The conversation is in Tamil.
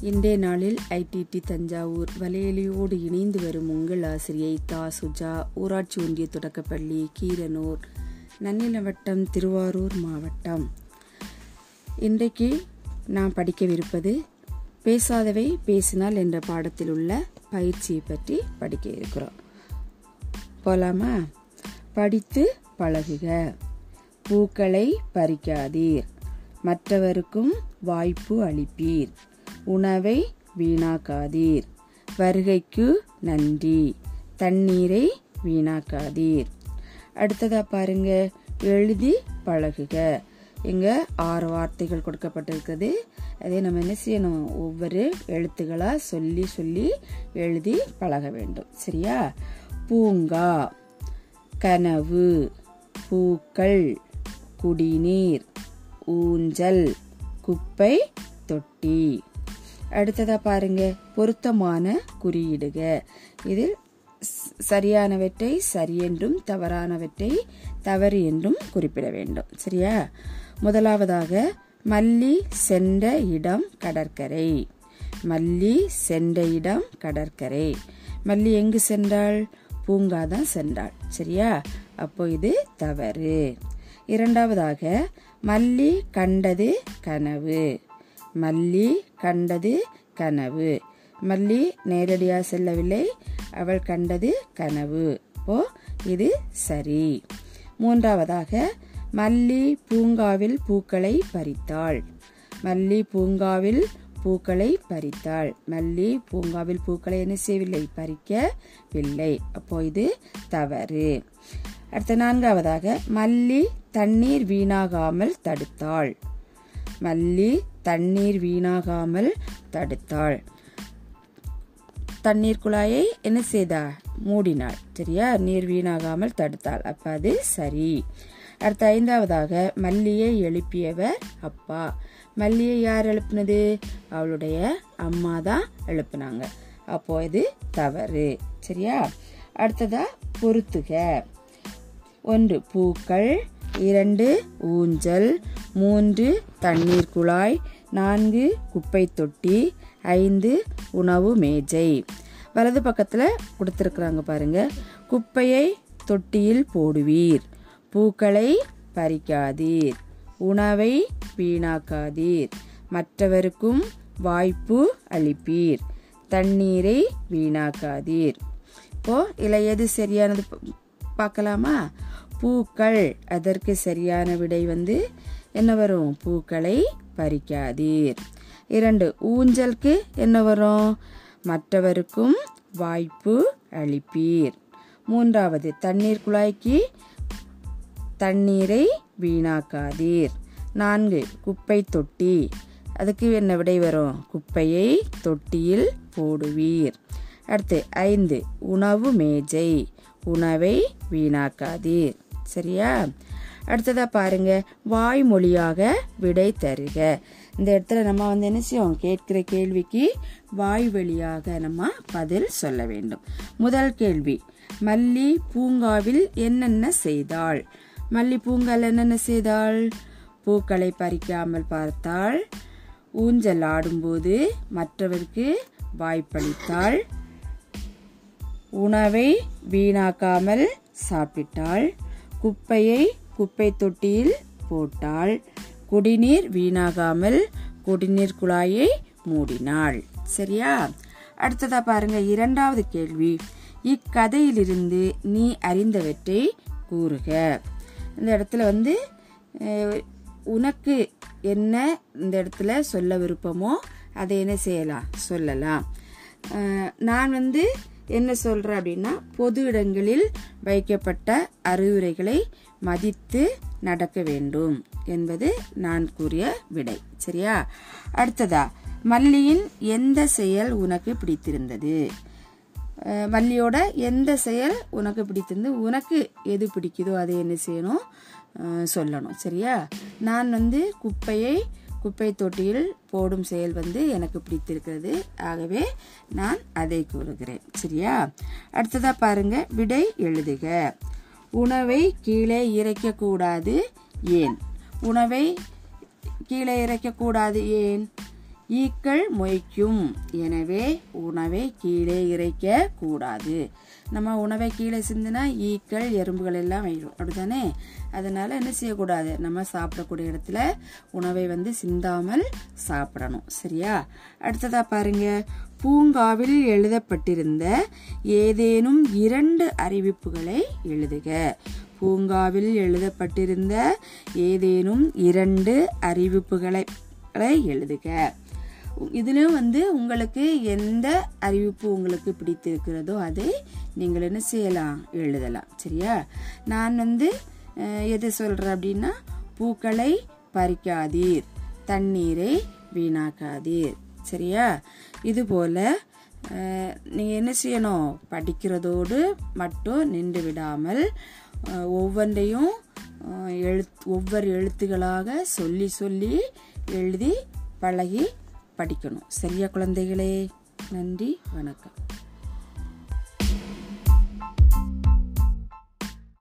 இன்றைய நாளில் ஐடிடி தஞ்சாவூர் வலையொலியோடு இணைந்து வரும் உங்கள் ஆசிரியை தா. சுஜா ஊராட்சி ஒன்றிய தொடக்கப்பள்ளி கீரனூர் நன்னிலவட்டம் திருவாரூர் மாவட்டம். இன்றைக்கு நான் படிக்கவிருப்பது பேசாதவை பேசினால் என்ற பாடத்தில் உள்ள பயிற்சியை பற்றி படிக்க இருக்கிறோம். போலாமா? படித்து பழகுக. பூக்களை பறிக்காதீர். மற்றவருக்கும் வாய்ப்பு அளிப்பீர். உணவை வீணாக்காதீர். வருகைக்கு நன்றி. தண்ணீரை வீணாக்காதீர். அடுத்ததாக பாருங்க எழுதி பழகுக. இங்கே ஆறு வார்த்தைகள் கொடுக்கப்பட்டிருக்குது. அதே நம்ம என்ன செய்யணும்? ஒவ்வொரு எழுத்துக்களாக சொல்லி சொல்லி எழுதி பழக வேண்டும். சரியா? பூங்கா கனவு பூக்கள் குடிநீர் ஊஞ்சல் குப்பை தொட்டி. அடுத்ததா பாருங்க பொருத்தமான குறியீடுக. இதில் சரியானவற்றை சரி என்றும் தவறானவற்றை தவறு என்றும் குறிப்பிட வேண்டும். சரியா? முதலாவதாக மல்லி சென்ற இடம் கடற்கரை. மல்லி சென்ற இடம் கடற்கரை. மல்லி எங்கு சென்றாள்? பூங்கா தான் சென்றாள். சரியா? அப்போ இது தவறு. இரண்டாவதாக மல்லி கண்டது கனவு. மல்லி கண்டது கனவு. மல்லி நேரடியாக செல்லவில்லை. அவள் கண்டது கனவு. அப்போ இது சரி. மூன்றாவதாக மல்லி பூங்காவில் பூக்களை பறித்தாள். மல்லி பூங்காவில் பூக்களை பறித்தாள். மல்லி பூங்காவில் பூக்களை என்ன செய்யவில்லை? பறிக்கவில்லை. அப்போ இது தவறு. அடுத்த நான்காவதாக மல்லி தண்ணீர் வீணாகாமல் தடுத்தாள். மல்லி தண்ணீர் வீணாகாமல் தடுத்தாள். தண்ணீர் குழாயை என்ன செய்தா மூடினாள். சரியா? நீர் வீணாகாமல் தடுத்தாள். அப்ப அது சரி. அடுத்த ஐந்தாவதாக மல்லியை எழுப்பியவர் அப்பா. மல்லியை யார் எழுப்பினது? அவளுடைய அம்மா தான் எழுப்பினாங்க. அப்போ இது தவறு. சரியா? அடுத்ததா பொருத்துக ஒன்று பூக்கள். இரண்டு ஊஞ்சல். மூன்று தண்ணீர் குழாய். நான்கு குப்பை தொட்டி ஐந்து உணவு மேஜை. வலது பக்கத்தில் கொடுத்துருக்குறாங்க பாருங்கள் குப்பையை தொட்டியில் போடுவீர். பூக்களை பறிக்காதீர். உணவை வீணாக்காதீர். மற்றவருக்கும் வாய்ப்பு அளிப்பீர். தண்ணீரை வீணாக்காதீர். இப்போது இதில் எது சரியானது பார்க்கலாமா? பூக்கள். அதற்கு சரியான விடை வந்து என்ன வரும்? பூக்களை பறிக்காதீர் இரண்டு ஊஞ்சலுக்கு என்ன வரும்? மற்றவருக்கும் வாய்ப்பு அளிப்பீர். மூன்றாவது தண்ணீர் குழாய்க்கு தண்ணீரை வீணாக்காதீர். நான்கு குப்பை தொட்டி. அதுக்கு என்ன விடை வரும்? குப்பையை தொட்டியில் போடுவீர். அடுத்து ஐந்து உணவு மேஜை. உணவை வீணாக்காதீர். சரியா? அடுத்ததாக பாருங்க வாய்மொழியாக விடை தருக. இந்த இடத்துல நம்ம வந்து என்ன செய்வோம்? கேட்கிற கேள்விக்கு வாய் வழியாக நம்ம பதில் சொல்ல வேண்டும். முதல் கேள்வி மல்லி பூங்காவில் என்னென்ன செய்தாள்? மல்லி பூங்கால் என்னென்ன செய்தாள்? பூக்களை பறிக்காமல் பார்த்தாள். ஊஞ்சல் ஆடும்போது மற்றவருக்கு வாய்ப்பளித்தாள். உணவை வீணாக்காமல் சாப்பிட்டாள். குப்பையை குப்பை தொட்டியில் போட்டால் குடிநீர் வீணாகாமல் குடிநீர் குழாயை மூடினாள். சரியா? அடுத்ததா பாருங்க இரண்டாவது கேள்வி. இக்கதையிலிருந்து நீ அறிந்தவற்றை கூறுக. இந்த இடத்துல வந்து உனக்கு என்ன இந்த இடத்துல சொல்ல விருப்பமோ அதை என்ன செய்யலாம்? சொல்லலாம். நான் வந்து என்ன சொல்ற அப்படின்னா பொது இடங்களில் வைக்கப்பட்ட அறிவுரைகளை மதித்து நடக்க வேண்டும் என்பது நான் கூறிய விடை. சரியா? அடுத்ததா மல்லியின் எந்த செயல் உனக்கு பிடித்திருந்தது? மல்லியோட எந்த செயல் உனக்கு பிடித்திருந்து உனக்கு எது பிடிக்குதோ அதை என்ன செய்யணும்? சொல்லணும். சரியா? நான் வந்து குப்பையை குப்பை தொட்டியில் போடும் செயல் வந்து எனக்கு பிடித்திருக்கிறது. ஆகவே நான் அதை கூறுகிறேன். சரியா? அடுத்ததாக பாருங்க. விடை எழுதுக. உணவை கீழே இறைக்கக்கூடாது ஏன்? உணவை கீழே இறைக்கக்கூடாது ஏன்? ஈக்கள் மொய்க்கும். எனவே உணவை கீழே இறைக்க கூடாது நம்ம உணவை கீழே சிந்தினா ஈக்கள் எறும்புகள் எல்லாம் வைடும் அப்படித்தானே? அதனால என்ன செய்யக்கூடாது? நம்ம சாப்பிடக்கூடிய இடத்துல உணவை வந்து சிந்தாமல் சாப்பிடணும். சரியா? அடுத்ததா பாருங்க. பூங்காவில் எழுதப்பட்டிருந்த ஏதேனும் இரண்டு அறிவிப்புகளை எழுதுக. பூங்காவில் எழுதப்பட்டிருந்த ஏதேனும் இரண்டு அறிவிப்புகளை எழுதுக. இதிலும் வந்து உங்களுக்கு எந்த அறிவிப்பு உங்களுக்கு பிடித்திருக்கிறதோ அதை நீங்கள் என்ன செய்யலாம்? எழுதலாம். சரியா? நான் வந்து எது சொல்கிறேன் அப்படின்னா பூக்களை பறிக்காதீர் தண்ணீரை வீணாக்காதீர். சரியா? இது போல் நீங்கள் என்ன செய்யணும்? படிக்கிறதோடு மட்டும் நின்று விடாமல் ஒவ்வொன்றையும் எழுத் ஒவ்வொரு எழுத்துக்களாக சொல்லி சொல்லி எழுதி பழகி படிக்கணும். சரியா குழந்தைகளே நன்றி வணக்கம்.